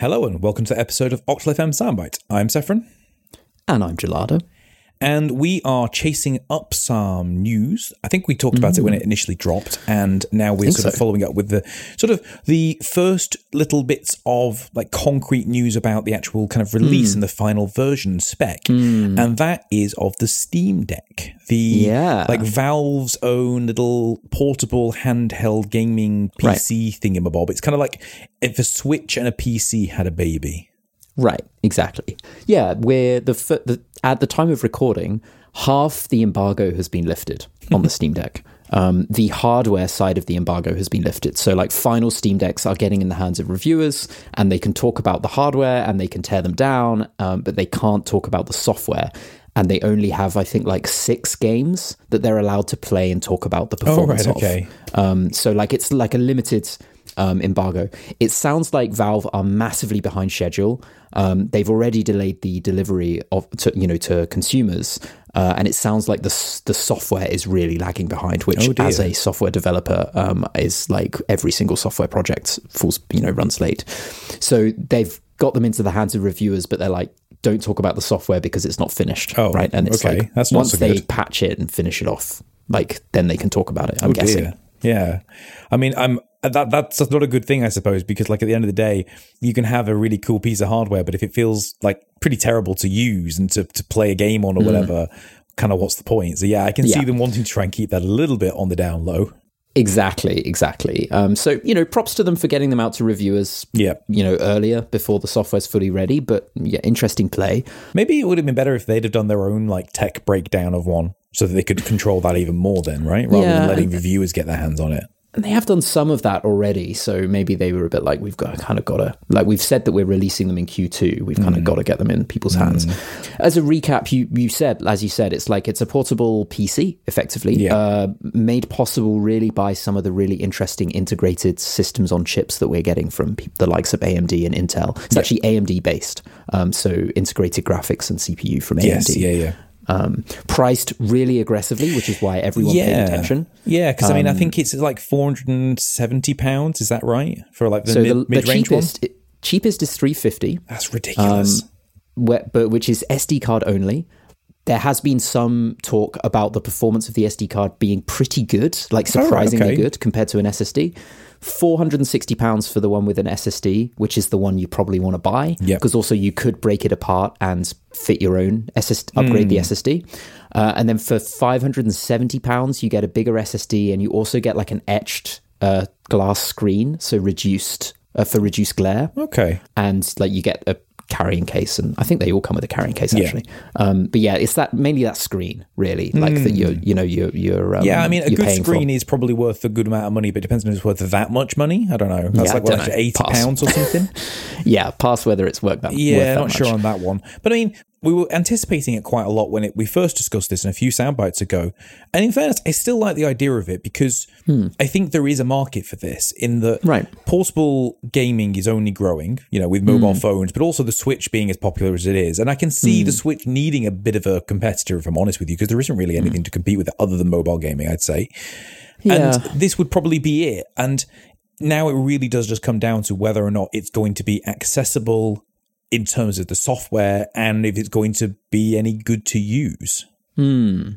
Hello and welcome to the episode of Octal FM Soundbite. I'm Saffron. And I'm Gelado. And we are chasing up some news. I think we talked about it when it mm. initially dropped, and now we're sort of following up with the sort of the first little bits of like concrete news about the actual kind of release mm. and the final version spec. Mm. And that is of the Steam Deck. The Yeah. like Valve's own little portable handheld gaming Right. PC thingamabob. It's kind of like if a Switch and a PC had a baby. Right, exactly. Yeah, we're the, f- the at the time of recording, half the embargo has been lifted on the Steam Deck. Um, the hardware side of the embargo has been lifted. So, like, final Steam Decks are getting in the hands of reviewers, and they can talk about the hardware and they can tear them down, um, but they can't talk about the software. And they only have, I think, like six games that they're allowed to play and talk about the performance right, of. okay. Um, so like it's like a limited um, embargo. It sounds like Valve are massively behind schedule. Um, they've already delayed the delivery of to, you know to consumers, uh, and it sounds like the the software is really lagging behind. Which, Oh, as a software developer, um, is like every single software project falls you know runs late. So they've got them into the hands of reviewers, but they're like. Don't talk about the software because it's not finished, Oh, right? And it's okay. like That's not once so they patch it and finish it off, like then they can talk about it. I'm Oh, guessing. dear. Yeah. I mean, I'm that that's not a good thing, I suppose, because like at the end of the day, you can have a really cool piece of hardware, but if it feels like pretty terrible to use and to, to play a game on or whatever, kind of what's the point? So yeah, I can see Mm. Them wanting to try and keep that a little bit on the down low. Exactly, exactly. Um, so you know, props to them for getting them out to reviewers. Yeah. you know, earlier before the software's fully ready. But yeah, interesting play. Maybe it would have been better if they'd have done their own like tech breakdown of one so that they could control that even more then, right? Rather Yeah, than letting reviewers get their hands on it. And they have done some of that already. So maybe they were a bit like, we've got kind of got to like we've said that we're releasing them in Q2. We've Mm. kind of got to get them in people's hands. As a recap, you you said, as you said, it's like it's a portable PC, effectively, Yeah. uh, made possible really by some of the really interesting integrated systems on chips that we're getting from pe- the likes of AMD and Intel. It's actually AMD based, um, so integrated graphics and CPU from AMD. Yes, yeah, yeah. Um, priced really aggressively, which is why everyone paid attention. Yeah, because I mean, I think it's like four hundred and seventy pounds. Is that right for like the So mid the, the range one? cheapest cheapest is three fifty. That's ridiculous. where, but which is SD card only. There has been some talk about the performance of the SD card being pretty good, like surprisingly okay. good compared to an SSD. Four hundred and sixty pounds for the one with an SSD, which is the one you probably want to buy. Yep. Because also you could break it apart and fit your own SSD, upgrade the SSD. Uh, and then for five hundred and seventy pounds, you get a bigger SSD, and you also get like an etched uh, glass screen, so reduced uh, for reduced glare okay. and like you get a carrying case and i think they all come with a carrying case actually um but yeah it's that mainly that screen really like that you're you know you're you're um, Hmm. Yeah, I mean, a good paying for. screen is probably worth a good amount of money, but it depends on if it's worth that much money. I don't know. That's Yeah, like what, know. eighty Pass. pounds or something. yeah past whether it's worth that worth yeah, that not much. sure on that one. But I mean, we were anticipating it quite a lot when it, we first discussed this in a few sound bites ago. And in fairness, I still like the idea of it because I think there is a market for this. In that, Hmm. Right. portable gaming is only growing, you know, with mobile phones, but also the Switch being as popular as it is. And I can see Hmm. the Switch needing a bit of a competitor, if I'm honest with you, because there isn't really Hmm. anything to compete with it other than mobile gaming. I'd say. yeah And this would probably be it. And now it really does just come down to whether or not it's going to be accessible in terms of the software and if it's going to be any good to use. Hmm.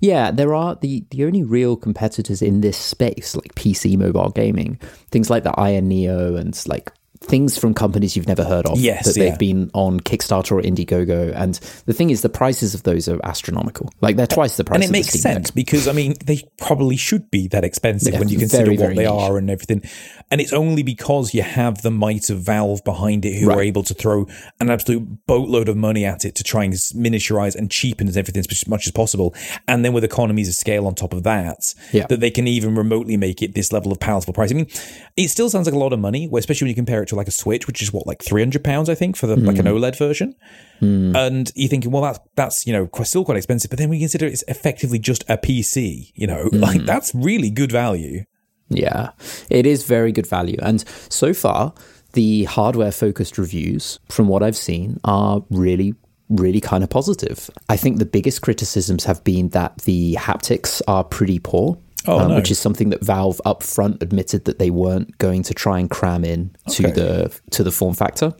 Yeah, there are the the only real competitors in this space, like PC mobile gaming, things like the Aya Neo and like things from companies you've never heard of Yes, that yeah. they've been on Kickstarter or Indiegogo. And the thing is, the prices of those are astronomical. Like they're twice the price. And it makes sense Deck. because I mean they probably should be that expensive Yeah, when you consider very, what very they niche. are and everything. And it's only because you have the might of Valve behind it who are able to throw an absolute boatload of money at it to try and miniaturize and cheapen everything as much as possible. And then with economies of scale on top of that, Yeah. that they can even remotely make it this level of palatable price. I mean, it still sounds like a lot of money, especially when you compare it to like a Switch, which is what like three hundred pounds, I think, for the like an Hmm. OLED version. And you're thinking, well, that's that's you know still quite expensive. But then we consider it's effectively just a PC. You know, Hmm. like that's really good value. Yeah, it is very good value. And so far, the hardware focused reviews, from what I've seen, are really, really kind of positive. I think the biggest criticisms have been that the haptics are pretty poor. Oh, um, no. which is something that Valve up front admitted that they weren't going to try and cram in to the to the form factor.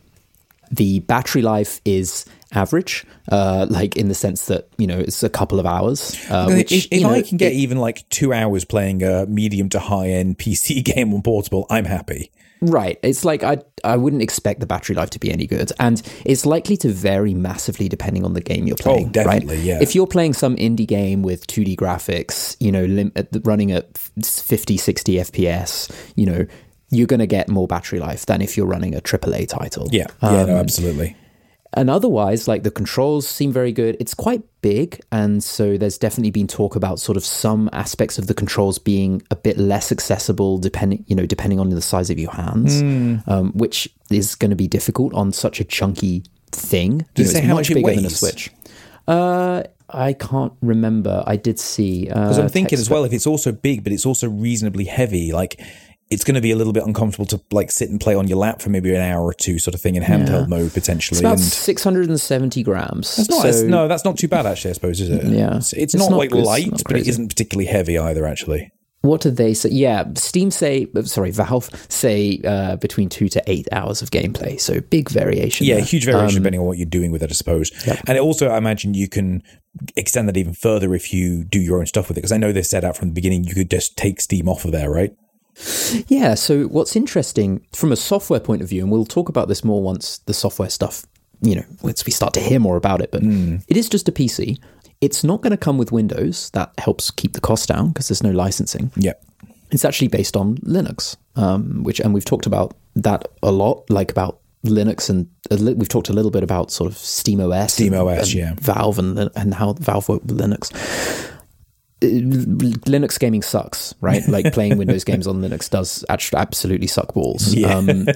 The battery life is average, uh, like in the sense that you know it's a couple of hours. Uh, which if if know, I can get it- even like two hours playing a medium to high end PC game on portable, I'm happy. Right. It's like I I wouldn't expect the battery life to be any good, and it's likely to vary massively depending on the game you're playing. Oh, definitely, right? yeah. If you're playing some indie game with 2D graphics, you know, lim- running at 50, 60 FPS, you know, you're going to get more battery life than if you're running a AAA title. Yeah, yeah, Um, no, absolutely. And otherwise, like the controls seem very good. It's quite big, and so there's definitely been talk about sort of some aspects of the controls being a bit less accessible, depending you know depending on the size of your hands, Hmm. um, which is going to be difficult on such a chunky thing. Does You it know, say it's how much bigger than a? Switch. Uh, I can't remember. I did see Because uh, I'm thinking text as well, if it's also big, but it's also reasonably heavy, like it's going to be a little bit uncomfortable to like sit and play on your lap for maybe an hour or two, sort of thing in handheld mode potentially. It's about and 670 grams. it's not, so, no, that's not too bad actually. I suppose is it? Yeah. it's, it's It's not, not- like it's light, not but it isn't particularly heavy either. Actually, What did they say? Yeah, Steam say, sorry, Valve say uh, between two to eight hours of gameplay. So big variation. yeah, there. huge variation depending on what you're doing with it, I suppose. And it also, I imagine you can extend that even further if you do your own stuff with it. Because I know they said out from the beginning you could just take Steam off of there, right? Yeah. So what's interesting from a software point of view, and we'll talk about this more once the software stuff, you know, once we start to hear more about it. But it is just a PC. It's not going to come with Windows. That helps keep the cost down because there's no licensing. Yeah. It's actually based on Linux, um, which and we've talked about that a lot, like about Linux, and li- we've talked a little bit about sort of Steam OS, and- SteamOS, and yeah. Valve, and and how Valve worked with Linux. Linux gaming sucks, right? Like playing Windows games on Linux does actually absolutely suck balls. Yeah. Um,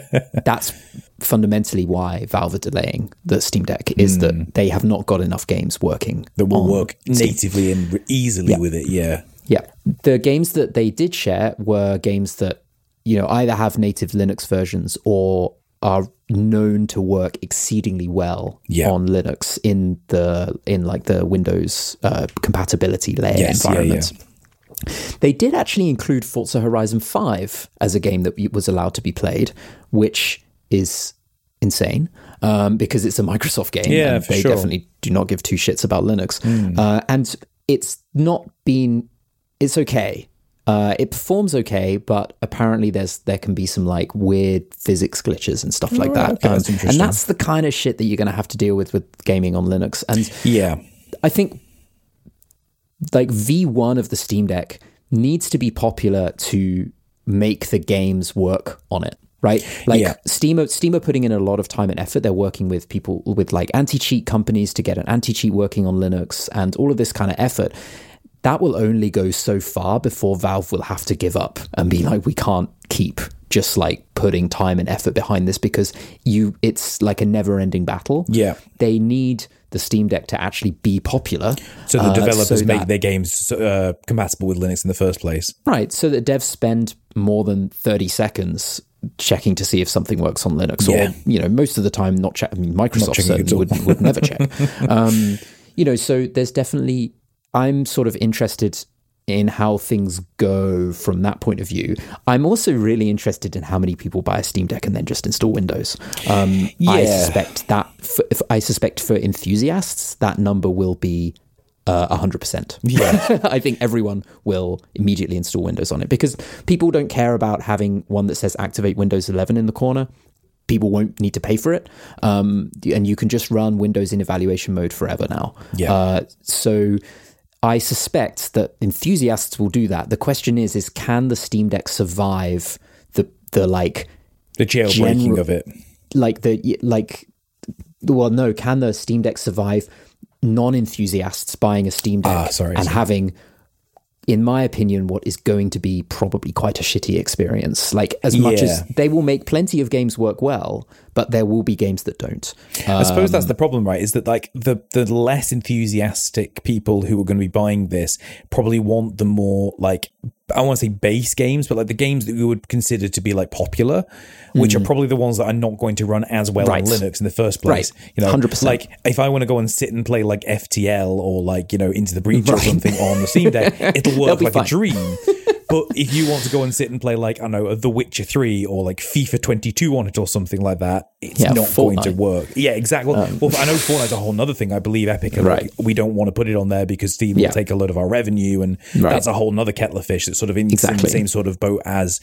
that's fundamentally why Valve are delaying the Steam Deck is that they have not got enough games working. That will work natively and easily with it. Yeah. yeah. The games that they did share were games that, you know, either have native Linux versions or are known to work exceedingly well Yeah. on Linux in the in like the Windows uh, compatibility layer Yes, yeah, yeah. environment. They did actually include Forza Horizon 5 as a game that was allowed to be played, which is insane um, because it's a Microsoft game. Yeah, they sure. definitely do not give two shits about Linux. Hmm. Uh, and it's not been, it's okay. Uh, it performs okay, but apparently there's there can be some like weird physics glitches and stuff like that. okay, Um, that's and that's the kind of shit that you're going to have to deal with with gaming on Linux. And Yeah. I think like V1 of the Steam Deck needs to be popular to make the games work on it. Right, like Yeah. Steam, Steam are putting in a lot of time and effort. They're working with people with like anti-cheat companies to get an anti-cheat working on Linux, and all of this kind of effort. That will only go so far before Valve will have to give up and be like, we can't keep just like putting time and effort behind this because you, it's like a never-ending battle Yeah. they need the Steam Deck to actually be popular. So the uh, developers so make that- their games uh, compatible with Linux in the first place. right, so that devs spend more than thirty seconds checking to see if something works on Linux, Yeah. or you know, most of the time not check. I mean, Microsoft certainly would, would never check. um, you know, so there's definitely. I'm sort of interested in how things go from that point of view. I'm also really interested in how many people buy a Steam Deck and then just install Windows. Um, I suspect that for, if- I suspect for enthusiasts that number will be uh, 100%. Yeah. I think everyone will immediately install Windows on it because people don't care about having one that says activate Windows 11 in the corner. People won't need to pay for it. Um, and you can just run Windows in evaluation mode forever now. Yeah. Uh, so I suspect that enthusiasts will do that. The question is, is can the Steam Deck survive the, the like, The jailbreaking General- of it. like the like well no can the steam deck survive non-enthusiasts buying a steam deck Ah, sorry, and sorry. having in my opinion what is going to be probably quite a shitty experience like as much as they will make plenty of games work well but there will be games that don't I suppose Um, that's the problem, right? Is that like the the less enthusiastic people who are going to be buying this probably want the more like I want to say base games, but like the games that we would consider to be like popular, which are probably the ones that are not going to run as well Mm. Right. on Linux in the first place. Right. You know, 100%. like if I want to go and sit and play like FTL or like you know Into the Breach or something on the Steam Deck, it'll work like fine. a dream. But if you want to go and sit and play like I don't know The Witcher Three or like FIFA 22 on it or something like that, it's Yeah, not going to work. Yeah, exactly. Um, well, I know Fortnite's a whole other thing. I believe Epic are like, we don't want to put it on there because Steam will take a lot of our revenue, and Right. that's a whole nother kettle of fish that's sort of in, in the same sort of boat as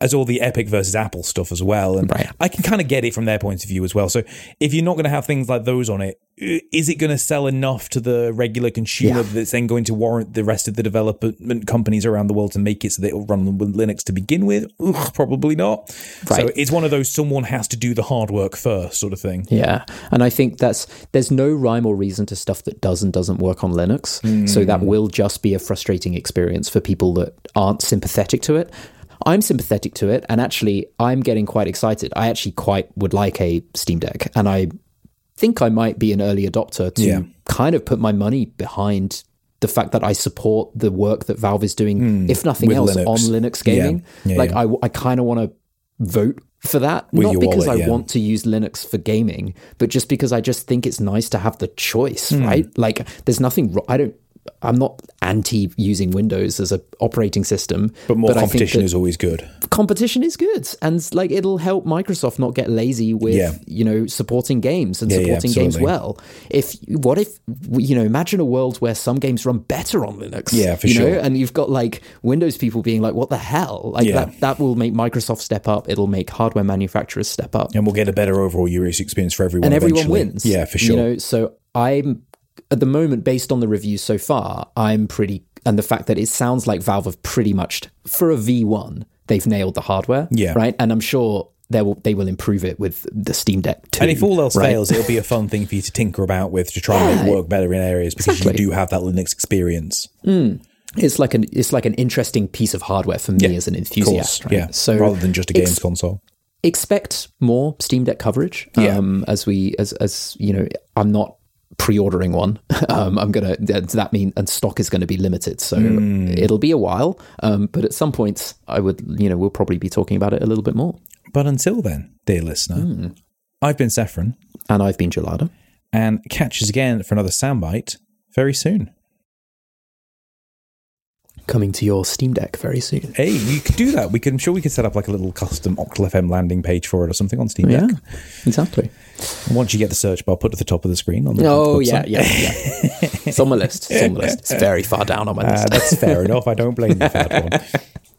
as all the Epic versus Apple stuff as well. And Right. I can kind of get it from their point of view as well. So if you're not going to have things like those on it, is it going to sell enough to the regular consumer Yeah. that's then going to warrant the rest of the development companies around the world to make it so that it'll run with Linux to begin with? Ugh, probably not. So it's one of those someone has to do the hard work first sort of thing. Yeah, and I think that's there's no rhyme or reason to stuff that does and doesn't work on Linux. So that mm. will just be a frustrating experience for people that aren't sympathetic to it. I'm sympathetic to it, and actually, I'm getting quite excited. I actually quite would like a Steam Deck, and I think I might be an early adopter to Yeah. kind of put my money behind the fact that I support the work that Valve is doing, if nothing else, Linux. on Linux gaming. Yeah. Yeah, like. I, I kind of want to vote for that, With not because wallet, I want to use Linux for gaming, but just because I just think it's nice to have the choice, Hmm. right? Like, there's nothing wrong. I don't. I'm not anti using Windows as an operating system, But more think competition is always good. competition is good, and like it'll help Microsoft not get lazy with Yeah. you know supporting games and Yeah, yeah, supporting games well. If what if you know imagine a world where some games run better on Linux, Yeah, for you know, sure. and you've got like Windows people being like, "What the hell?" Like Yeah. that that will make Microsoft step up. It'll make hardware manufacturers step up And we'll get a better overall user experience for everyone. and everyone eventually. wins. Yeah, for sure. You know, so I'm at the moment, based on the reviews so far, I'm pretty, and the fact that it sounds like Valve have pretty much for a V1, they've nailed the hardware. Yeah. right, and I'm sure they will they will improve it with the Steam Deck too. And if all else right? fails, it'll be a fun thing for you to tinker about with to try and make it work better in areas because Exactly. you do have that Linux experience. it's like an it's like an interesting piece of hardware for me as an enthusiast. right? yeah. So rather than just a games ex- console. expect more Steam Deck coverage. Yeah. Um, as we as as you know, I'm not pre-ordering one. um, I'm gonna does that mean and stock is going to be limited, so Hmm. it'll be a while. Um, but at some point, I would you know we'll probably be talking about it a little bit more. But until then, dear listener, Hmm. I've been Saffron, And I've been Gelada. and catch us again for another soundbite very soon. Coming to your Steam Deck very soon. Hey, you could do that. We can, I'm sure we could set up like a little custom Octal FM landing page for it or something on Steam Deck. Yeah, exactly. And once you get the search bar, put at the top of the screen on the Oh website. yeah, yeah, yeah. it's on my list. It's on my list. It's very far down on my Uh, list. that's fair enough. I don't blame you for that one.